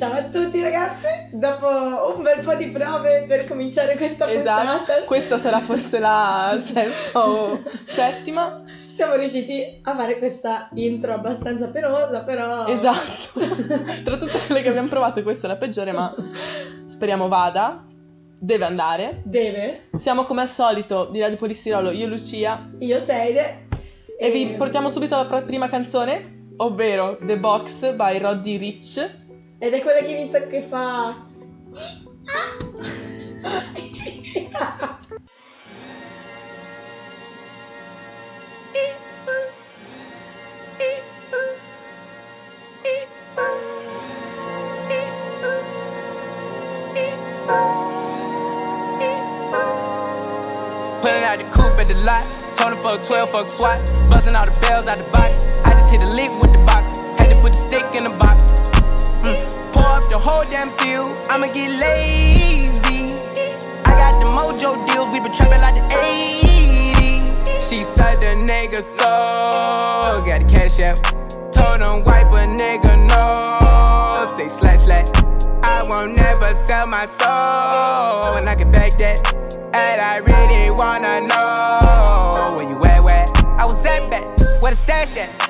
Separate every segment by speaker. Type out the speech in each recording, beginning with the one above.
Speaker 1: Ciao a tutti ragazzi, dopo un bel po' di prove per cominciare questa
Speaker 2: Esatto,
Speaker 1: puntata
Speaker 2: questa sarà forse la sesta o settima.
Speaker 1: siamo riusciti a fare questa intro abbastanza perosa però...
Speaker 2: Esatto. Tra tutte quelle che abbiamo provato, questa è la peggiore, ma speriamo vada. Deve andare.
Speaker 1: Deve,
Speaker 2: Siamo come al solito di Radio Polistirolo, io e Lucia,
Speaker 1: io Seide
Speaker 2: e vi portiamo subito alla pr- prima canzone, ovvero The Box by Roddy Rich.
Speaker 1: Ed è quella che inizia che fa...
Speaker 3: Pulling out the coupe at the lot. Tony fuck 12, fuck SWAT. Busting all the bells out the box. I just hit a lick with the box. Had to put the stick in the box. The whole damn seal. I'ma get lazy. I got the mojo deals. We been trapping like the 80s. She said the nigga so. Got the cash out. Told him wipe a nigga no. Say slash slash. I won't never sell my soul. And I can back that. And I really wanna know where you at, where I was at back, where the stash at.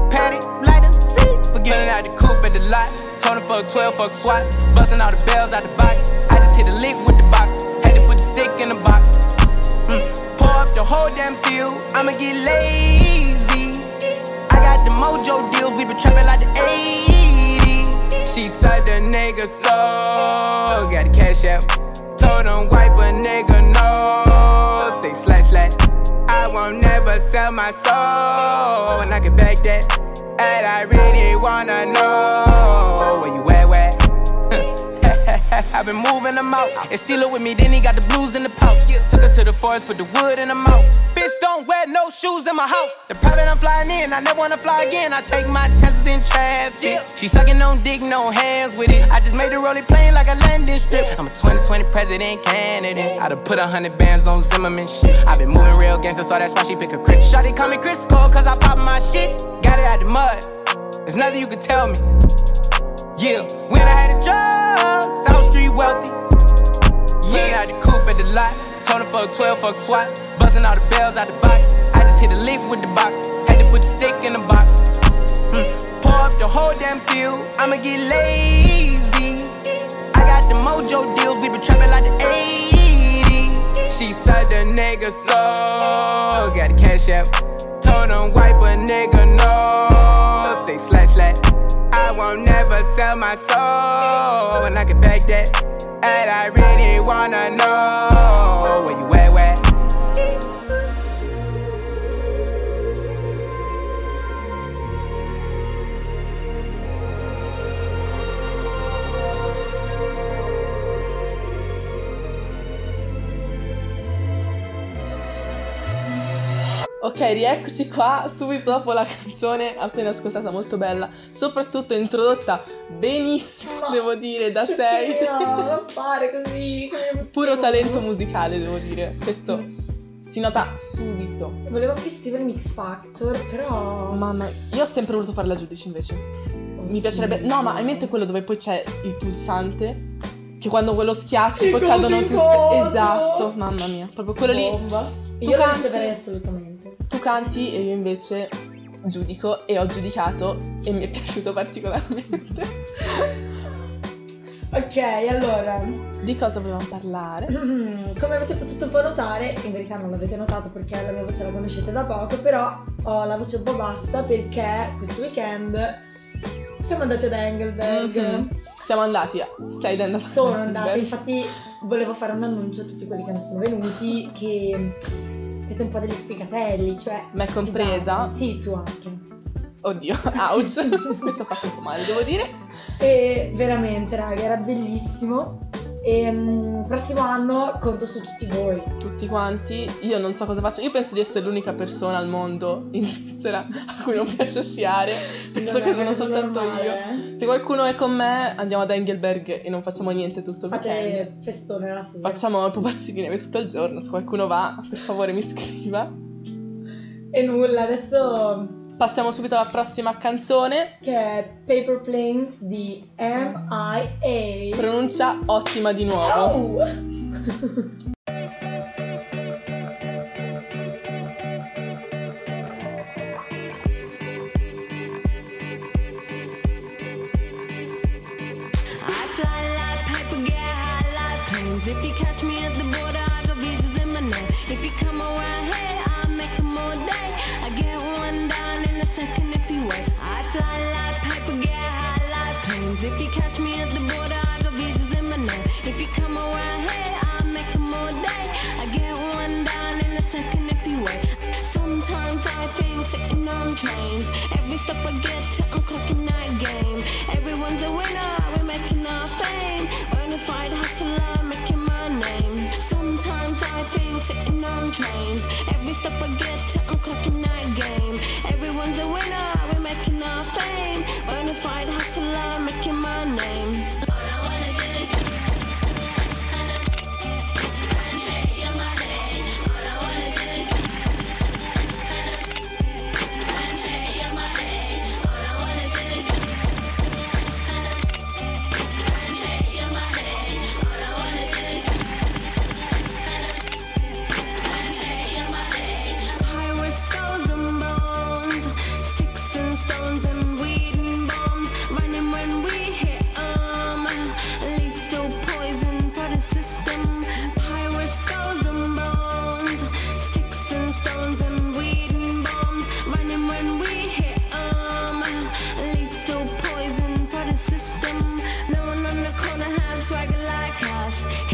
Speaker 3: Forgetting out the coupe at the lot. Tony fuck 12, fuck SWAT. Busting all the bells out the box. I just hit a lick with the box. Had to put the stick in the box. Mm. Pour up the whole damn seal. I'ma get lazy. I got the mojo deals. We been trapping like the 80s. She said the nigga so. Got the cash out. Told him wipe a nigga no. Say slash slash. I won't never sell my soul. And I can back that. And I really wanna know I've been moving them out. And steal it with me, then he got the blues in the pouch. Took her to the forest, put the wood in the mouth. Bitch, don't wear no shoes in my house. The private I'm flying in, I never wanna fly again. I take my chances in traffic. She sucking on dick, no hands with it. I just made the rolling plane like a landing strip. I'm a 2020 president candidate. I done put a hundred bands on Zimmerman shit. i been moving real gangster, so that's why she pick a crit. Shotty call me Crisco, cause I pop my shit. Got it out the mud. There's nothing you can tell me. Yeah, when I had a job, South Street wealthy. Yeah, out the coupe at the lot. Tony fuck 12, fuck SWAT. Busting all the bells out the box. I just hit a lick with the box. Had to put the stick in the box. Mm. Pour up the whole damn seal. I'ma get lazy. I got the mojo deals. We been trapping like the 80s. She said the nigga so. Got the cash out. Told him wipe a nigga my soul. And I can back that. And I really wanna know where you
Speaker 2: Ok, rieccoci qua subito dopo la canzone appena ascoltata, molto bella, soprattutto introdotta benissimo,
Speaker 1: Ma-
Speaker 2: devo dire, da
Speaker 1: Cioè,
Speaker 2: sei.
Speaker 1: No, non fare così.
Speaker 2: Puro talento musicale, devo dire. Questo si nota subito.
Speaker 1: Volevo anche scrivere Mix Factor, però...
Speaker 2: Mamma, io ho sempre voluto fare la giudice invece. Mi piacerebbe. No, ma hai in mente quello dove poi c'è il pulsante? Che quando quello schiacci poi cadono
Speaker 1: coso!
Speaker 2: Esatto, mamma mia. Proprio quello lì.
Speaker 1: Bomba.
Speaker 2: Tu
Speaker 1: Io lo
Speaker 2: canti?
Speaker 1: riceverei assolutamente.
Speaker 2: Tu canti e io invece giudico e ho giudicato e mi è piaciuto particolarmente.
Speaker 1: Ok, allora,
Speaker 2: Di cosa volevamo parlare?
Speaker 1: come avete potuto un po' notare, in verità non l'avete notato perché la mia voce la conoscete da poco, però ho la voce un po' bassa perché questo weekend siamo andate ad Engelberg.
Speaker 2: Mhm. Siamo andati. Sei andata
Speaker 1: Sono andata, infatti volevo fare un annuncio a tutti quelli che non sono venuti che siete un po' degli sfigatelli, cioè...
Speaker 2: Me compresa.
Speaker 1: Scusate, Sì, tu anche.
Speaker 2: Oddio, ouch. Questo ha fatto un po' male, devo dire.
Speaker 1: E veramente, raga, era bellissimo. E mm, prossimo anno conto su tutti voi.
Speaker 2: Tutti quanti, io non so cosa faccio. Io penso di essere l'unica persona al mondo in Svizzera a cui non piace sciare. Penso
Speaker 1: Non
Speaker 2: che sono soltanto
Speaker 1: normale,
Speaker 2: io.
Speaker 1: eh.
Speaker 2: Se qualcuno è con me, andiamo ad Engelberg e non facciamo niente tutto il weekend.
Speaker 1: Fate festone la sera.
Speaker 2: Facciamo pupazzi di neve tutto il giorno. Se qualcuno va, per favore mi scriva.
Speaker 1: E nulla, adesso
Speaker 2: Passiamo subito alla prossima canzone.
Speaker 1: che è Paper Planes di M.I.A.
Speaker 2: Pronuncia ottima di nuovo.
Speaker 1: Oh!
Speaker 4: If you catch me at the border, up again. past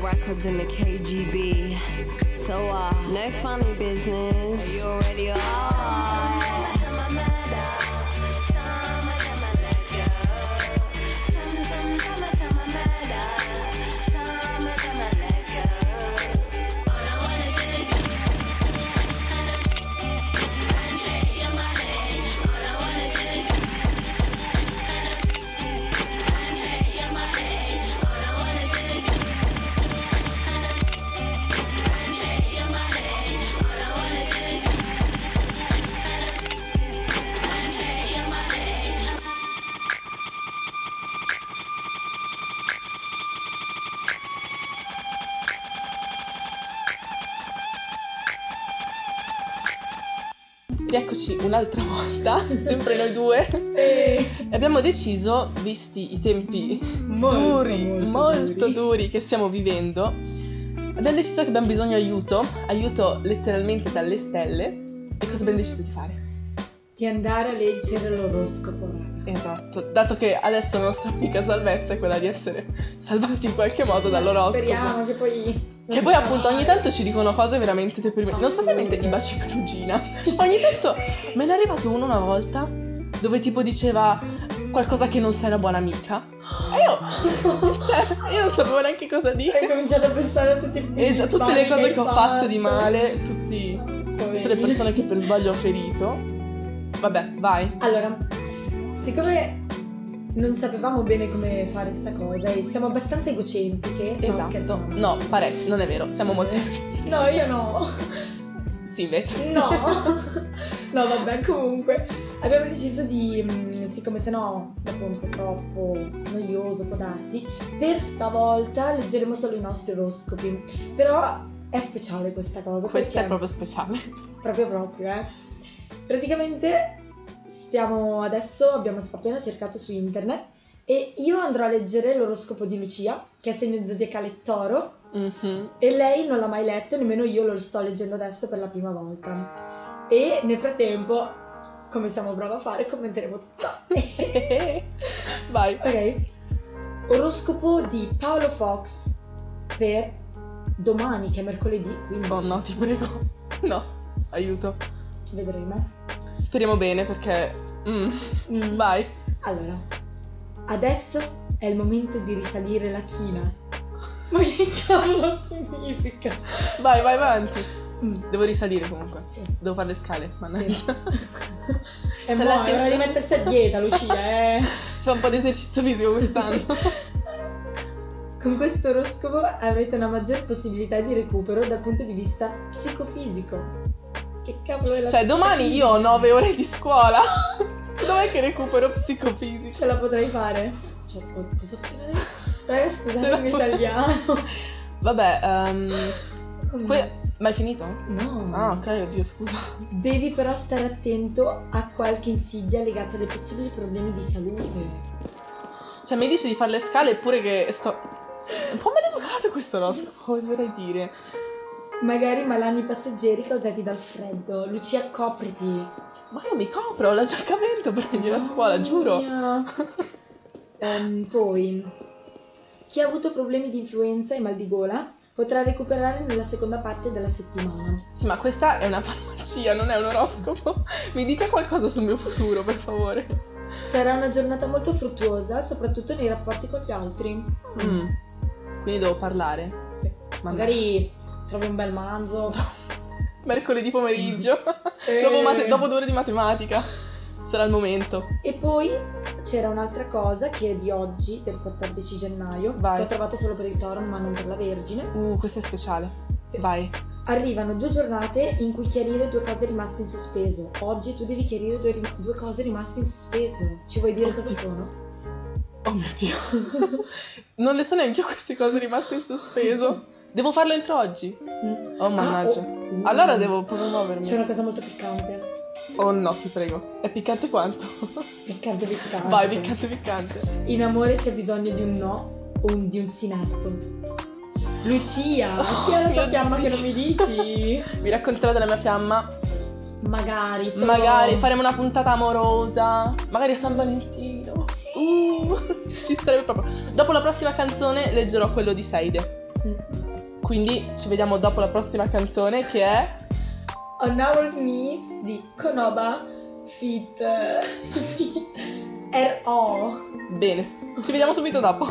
Speaker 4: records in the KGB. So, uh, no funny business. You already are.
Speaker 2: Rieccoci un'altra volta, sempre noi due.
Speaker 1: E
Speaker 2: abbiamo deciso, visti i tempi
Speaker 1: Molto,
Speaker 2: duri,
Speaker 1: molto
Speaker 2: molto,
Speaker 1: duri.
Speaker 2: duri. che stiamo vivendo, abbiamo deciso che abbiamo bisogno di aiuto, aiuto letteralmente dalle stelle. E cosa abbiamo deciso di fare?
Speaker 1: di andare a leggere l'oroscopo.
Speaker 2: Esatto, dato che adesso la nostra unica salvezza è quella di essere salvati in qualche modo dall'oroscopo.
Speaker 1: Speriamo che poi.
Speaker 2: Che poi appunto ogni tanto ci dicono cose veramente deprimenti. Non so se avete i baci per cugina. Ogni tanto me ne è arrivato uno una volta dove tipo diceva qualcosa che non sei una buona amica. E io, cioè, io non sapevo neanche cosa
Speaker 1: Hai
Speaker 2: dire.
Speaker 1: cominciato a pensare a tutti i
Speaker 2: Esatto, tutte le cose
Speaker 1: hai
Speaker 2: che ho fatto di male, tutti, tutte le persone che per sbaglio ho ferito. Vabbè, vai.
Speaker 1: Allora, siccome non sapevamo bene come fare sta cosa e siamo abbastanza egocentriche, no,
Speaker 2: Esatto.
Speaker 1: scherzando.
Speaker 2: No, parecchio, non è vero, siamo molto
Speaker 1: No, io no.
Speaker 2: Sì, invece.
Speaker 1: No, no, vabbè, comunque abbiamo deciso di, mm, siccome se no dopo un po' troppo noioso può darsi, per stavolta leggeremo solo i nostri oroscopi. Però è speciale questa cosa.
Speaker 2: Questa è proprio speciale.
Speaker 1: proprio proprio, eh. Praticamente stiamo adesso, abbiamo appena cercato su internet e io andrò a leggere l'oroscopo di Lucia, che è segno zodiacale toro,
Speaker 2: Mhm.
Speaker 1: e lei non l'ha mai letto, nemmeno io lo sto leggendo adesso per la prima volta. E nel frattempo, come siamo bravi a fare, commenteremo tutto.
Speaker 2: Vai.
Speaker 1: ok. Oroscopo di Paolo Fox per domani, che è mercoledì, quindi
Speaker 2: Oh no, ti prego. No, aiuto.
Speaker 1: vedremo.
Speaker 2: Speriamo bene perché... mm,
Speaker 1: Mm.
Speaker 2: Vai.
Speaker 1: Allora, adesso è il momento di risalire la china. Ma che cavolo significa?
Speaker 2: Vai, vai avanti.
Speaker 1: Mm,
Speaker 2: Devo risalire comunque.
Speaker 1: sì.
Speaker 2: Devo fare le scale, mannaggia.
Speaker 1: È
Speaker 2: Se la
Speaker 1: buono, è di mettersi a dieta, Lucia, eh.
Speaker 2: Si fa un po' di esercizio fisico quest'anno.
Speaker 1: Con questo oroscopo avrete una maggior possibilità di recupero dal punto di vista psicofisico. Che cavolo è la
Speaker 2: Cioè, domani io ho 9 ore di scuola. Dov'è che recupero psicofisico?
Speaker 1: Ce la potrei fare? Cioè, co- cosa ho appena detto? Raga, scusate
Speaker 2: Ce la
Speaker 1: il mio
Speaker 2: potrei-
Speaker 1: italiano.
Speaker 2: Vabbè, ehm, que- ma è finito?
Speaker 1: No.
Speaker 2: Ah, ok, oddio, scusa.
Speaker 1: Devi però stare attento a qualche insidia legata ai possibili problemi di salute.
Speaker 2: Cioè, mi dici di fare le scale eppure che sto... Un po' maleducato questo oroscopo, oserei dire.
Speaker 1: Magari malanni passeggeri causati dal freddo. Lucia, copriti.
Speaker 2: Ma io mi copro, ho la giacca a vento per venire a scuola, giuro.
Speaker 1: Ehm, poi, chi ha avuto problemi di influenza e mal di gola potrà recuperare nella seconda parte della settimana.
Speaker 2: Sì, ma questa è una farmacia, non è un oroscopo. Mi dica qualcosa sul mio futuro, per favore.
Speaker 1: Sarà una giornata molto fruttuosa, soprattutto nei rapporti con gli altri.
Speaker 2: Mm. Quindi devo parlare.
Speaker 1: Sì.
Speaker 2: Ma
Speaker 1: Magari trovi un bel manzo.
Speaker 2: Mercoledì pomeriggio.
Speaker 1: Eh.
Speaker 2: dopo, mate- dopo due ore di matematica. Sarà il momento.
Speaker 1: E poi c'era un'altra cosa che è di oggi, del 14 gennaio,
Speaker 2: Vai.
Speaker 1: che ho trovato solo per il toro ma non per la Vergine.
Speaker 2: Uh, questo è speciale.
Speaker 1: Sì.
Speaker 2: Vai.
Speaker 1: Arrivano due giornate in cui chiarire due cose rimaste in sospeso. Oggi tu devi chiarire due, rim- due cose rimaste in sospeso. Ci vuoi dire cosa
Speaker 2: Oddio.
Speaker 1: sono?
Speaker 2: Oh mio Dio. non le so neanche io queste cose rimaste in sospeso. Devo farlo entro oggi.
Speaker 1: Mm.
Speaker 2: Oh mannaggia.
Speaker 1: Ah, oh, uh.
Speaker 2: Allora devo proprio muovermi.
Speaker 1: C'è una cosa molto piccante.
Speaker 2: Oh no, ti prego. È piccante quanto?
Speaker 1: Piccante, piccante.
Speaker 2: Vai, piccante, piccante.
Speaker 1: In amore c'è bisogno di un no o un- di un sinetto. Lucia, chi è la tua fiamma che
Speaker 2: Dio.
Speaker 1: non mi dici?
Speaker 2: Vi racconterò della mia fiamma.
Speaker 1: Magari, solo...
Speaker 2: Magari faremo una puntata amorosa. Magari a San Valentino. Uh, ci starebbe proprio. Dopo la prossima canzone leggerò quello di Seide.
Speaker 1: Mm.
Speaker 2: Quindi ci vediamo dopo la prossima canzone che è.
Speaker 1: On Our Knees di Konoba Fit R.O.
Speaker 2: Bene, ci vediamo subito dopo.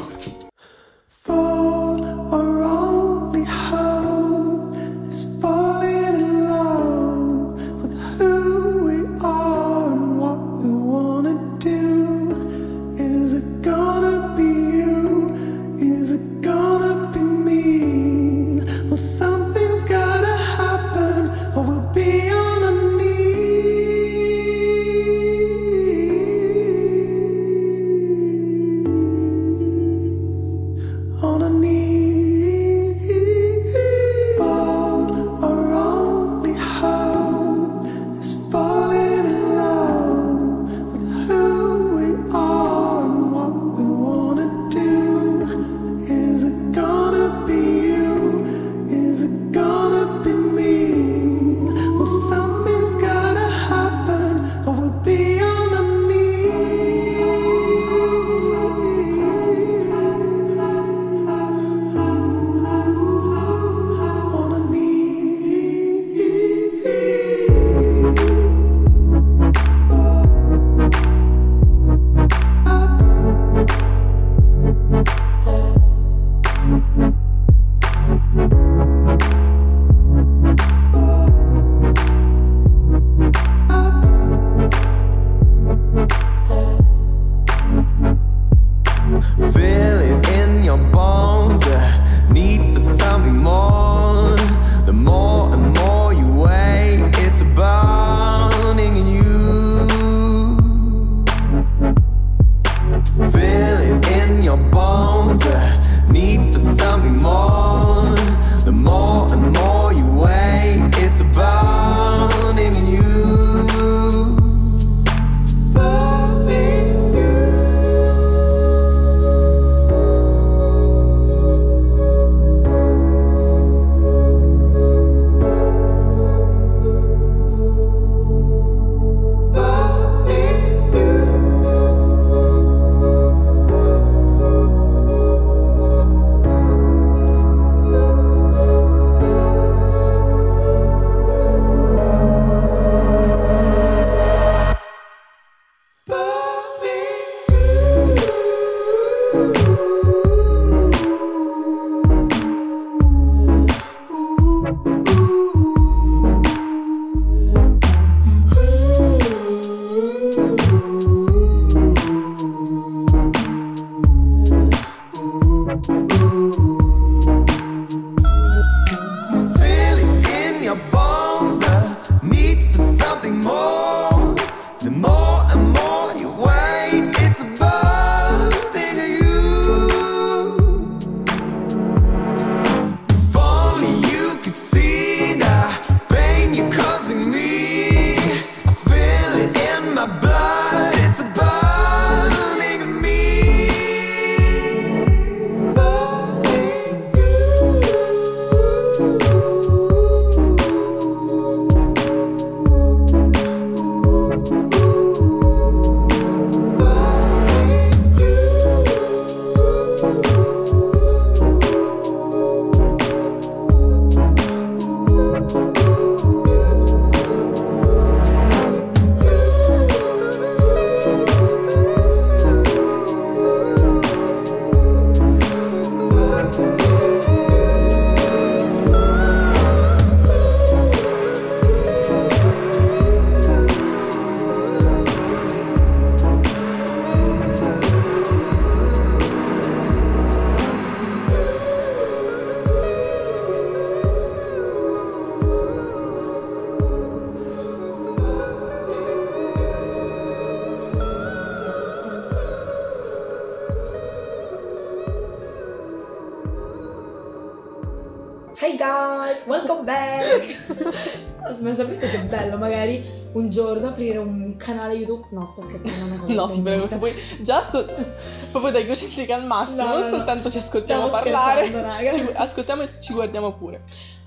Speaker 1: Sto scherzando, non
Speaker 2: No, ti prego, se poi già ascol- proprio da egocentrica al massimo,
Speaker 1: No, no, no.
Speaker 2: soltanto ci ascoltiamo
Speaker 1: Stiamo
Speaker 2: parlare,
Speaker 1: raga.
Speaker 2: ci ascoltiamo e ci guardiamo pure.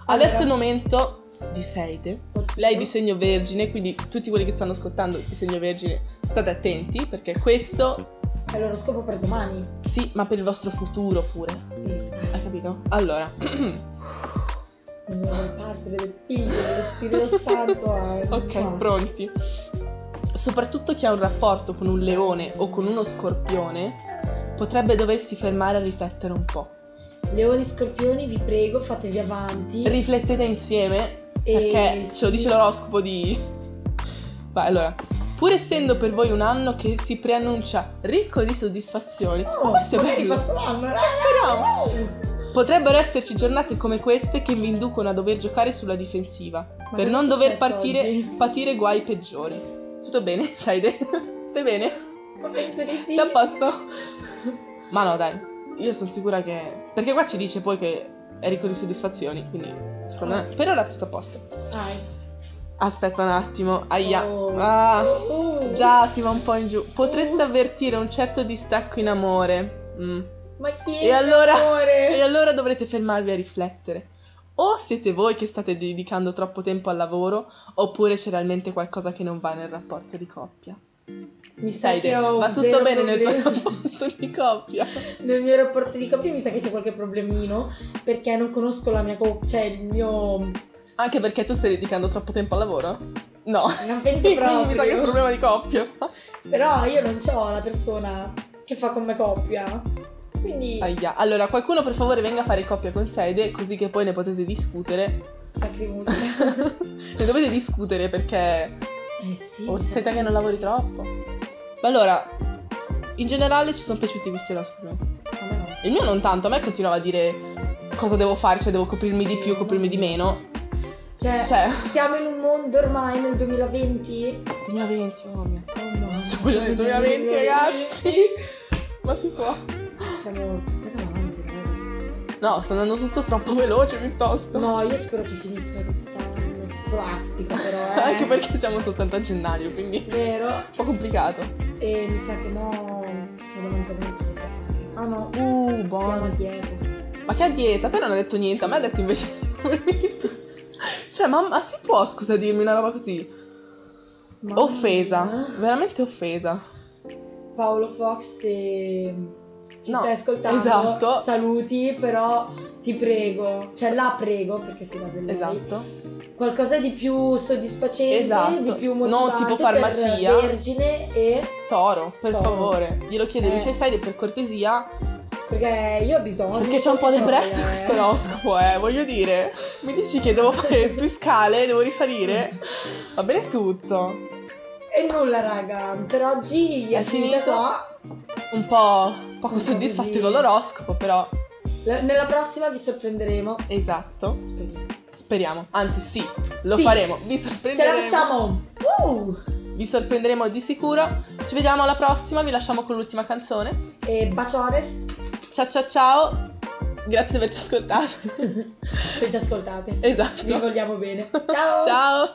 Speaker 1: Allora.
Speaker 2: Adesso è il momento di Seide.
Speaker 1: Oddio.
Speaker 2: Lei è di segno vergine, quindi tutti quelli che stanno ascoltando di segno vergine state attenti perché questo
Speaker 1: È l'oroscopo per domani.
Speaker 2: sì, ma per il vostro futuro pure.
Speaker 1: Sì.
Speaker 2: Hai capito? Allora,
Speaker 1: del Padre, del Figlio, dello Spirito Santo. eh,
Speaker 2: ok,
Speaker 1: no.
Speaker 2: pronti. Soprattutto chi ha un rapporto con un leone o con uno scorpione potrebbe doversi fermare a riflettere un po'.
Speaker 1: Leoni, scorpioni, vi prego, fatevi avanti.
Speaker 2: Riflettete insieme
Speaker 1: E
Speaker 2: perché ce lo
Speaker 1: sì.
Speaker 2: dice l'oroscopo di... Vai, allora. Pur essendo per voi un anno che si preannuncia ricco di soddisfazioni,
Speaker 1: Oh,
Speaker 2: ma questo è bello.
Speaker 1: l'anno, raga.
Speaker 2: Speriamo.
Speaker 1: Oh.
Speaker 2: Potrebbero esserci giornate come queste che vi inducono a dover giocare sulla difensiva per
Speaker 1: cosa è
Speaker 2: non dover partire, patire guai peggiori. Tutto bene, Saide? Stai bene?
Speaker 1: Ma penso di sì.
Speaker 2: Sei a posto? Ma no, dai, io sono sicura che. Perché qua ci dice poi che è ricco di soddisfazioni, quindi secondo me per ora è tutto a posto.
Speaker 1: Dai.
Speaker 2: Aspetta un attimo, aia.
Speaker 1: Oh.
Speaker 2: Ah,
Speaker 1: Oh.
Speaker 2: già si va un po' in giù. Potreste avvertire un certo distacco in amore. Mm.
Speaker 1: Ma chi è
Speaker 2: E allora,
Speaker 1: amore?
Speaker 2: e allora dovrete fermarvi a riflettere. O siete voi che state dedicando troppo tempo al lavoro, oppure c'è realmente qualcosa che non va nel rapporto di coppia.
Speaker 1: Mi sa che
Speaker 2: va tutto bene nel tuo
Speaker 1: problema.
Speaker 2: rapporto di coppia?
Speaker 1: Nel mio rapporto di coppia mi sa che c'è qualche problemino perché non conosco la mia coppia, cioè il mio...
Speaker 2: Anche perché tu stai dedicando troppo tempo al lavoro? No.
Speaker 1: Non penso
Speaker 2: Quindi mi sa che è un
Speaker 1: proprio.
Speaker 2: problema di coppia.
Speaker 1: Però io non ho la persona che fa come coppia. Quindi...
Speaker 2: Aia. Allora, qualcuno per favore venga a fare coppia con Sede, così che poi ne potete discutere. Ne dovete discutere perché
Speaker 1: eh sì.
Speaker 2: o siete che non
Speaker 1: sì.
Speaker 2: lavori troppo. Ma allora, in generale ci sono piaciuti i
Speaker 1: me no.
Speaker 2: Il mio non tanto, a me continuava a dire cosa devo fare, cioè devo coprirmi di più, coprirmi di meno.
Speaker 1: Cioè,
Speaker 2: Cioè-
Speaker 1: siamo in un mondo ormai nel 2020.
Speaker 2: 2020, mamma mia.
Speaker 1: Oh no.
Speaker 2: Siamo già nel 2020, ragazzi. Ma si può?
Speaker 1: Siamo troppo avanti, raga.
Speaker 2: No, sta andando tutto troppo veloce piuttosto.
Speaker 1: No, io spero che finisca quest'anno scolastico però, eh.
Speaker 2: Anche perché siamo soltanto a gennaio, quindi
Speaker 1: Vero.
Speaker 2: un po' complicato.
Speaker 1: E mi sa che mo vado a mangiare un chifo. Ah no,
Speaker 2: Uh,
Speaker 1: a
Speaker 2: buono.
Speaker 1: dieta.
Speaker 2: Ma che a dieta? A te non ha detto niente, a me ha detto invece Cioè, ma, ma si può, scusa, dirmi una roba così?
Speaker 1: Mamma
Speaker 2: Offesa,
Speaker 1: mia.
Speaker 2: veramente offesa.
Speaker 1: Paolo Fox se ci
Speaker 2: No,
Speaker 1: stai ascoltando,
Speaker 2: esatto.
Speaker 1: saluti, però ti prego, cioè la prego perché si dà del lei.
Speaker 2: Esatto.
Speaker 1: Qualcosa di più soddisfacente,
Speaker 2: Esatto.
Speaker 1: di più motivante
Speaker 2: tipo farmacia.
Speaker 1: per Vergine e
Speaker 2: Toro, per
Speaker 1: Toro.
Speaker 2: favore. Glielo chiedo,
Speaker 1: Eh.
Speaker 2: dice sai per cortesia,
Speaker 1: perché io ho bisogno
Speaker 2: perché c'è un po'
Speaker 1: di
Speaker 2: depresso
Speaker 1: gioia,
Speaker 2: questo
Speaker 1: eh.
Speaker 2: oroscopo, eh, voglio dire. Mi dici che devo fare più scale, devo risalire? Va bene tutto.
Speaker 1: E nulla raga, per oggi
Speaker 2: È
Speaker 1: è, finita
Speaker 2: finito?
Speaker 1: qua.
Speaker 2: Un po' poco
Speaker 1: Un po'
Speaker 2: soddisfatti con l'oroscopo, però
Speaker 1: La- nella prossima vi sorprenderemo.
Speaker 2: esatto.
Speaker 1: Speriamo.
Speaker 2: Speriamo, anzi sì, lo
Speaker 1: Sì.
Speaker 2: faremo. Vi
Speaker 1: Ce la
Speaker 2: sorprenderemo.
Speaker 1: facciamo! Uh!
Speaker 2: Vi sorprenderemo di sicuro. Ci vediamo alla prossima, vi lasciamo con l'ultima canzone.
Speaker 1: E bacione
Speaker 2: Ciao ciao ciao. Grazie per averci ascoltato.
Speaker 1: se ci ascoltate.
Speaker 2: esatto.
Speaker 1: Vi vogliamo bene. Ciao!
Speaker 2: Ciao.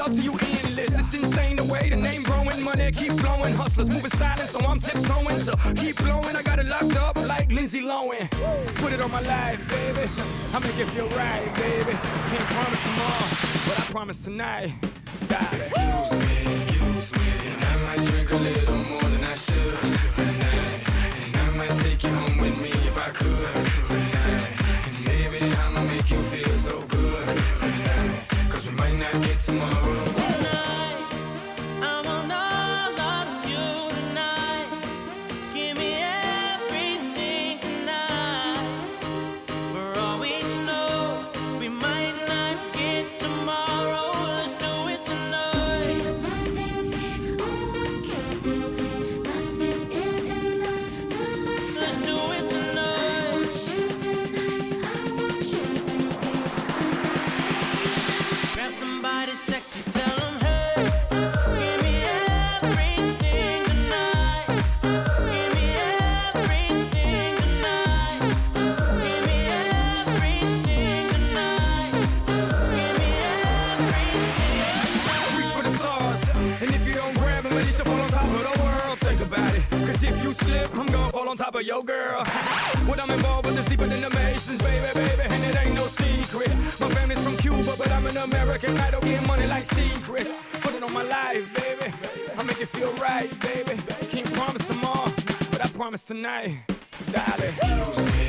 Speaker 3: love to you endless.
Speaker 5: It's insane the way the name growing, money keep flowing. Hustlers moving silent, so I'm tiptoeing. So keep blowing, I got it locked up like Lindsay Lohan. Put it on my life, baby. I make it feel right, baby. Can't promise tomorrow, but I promise tonight. Excuse me, excuse me, and I might drink a little more than I should tonight. tonight, darling.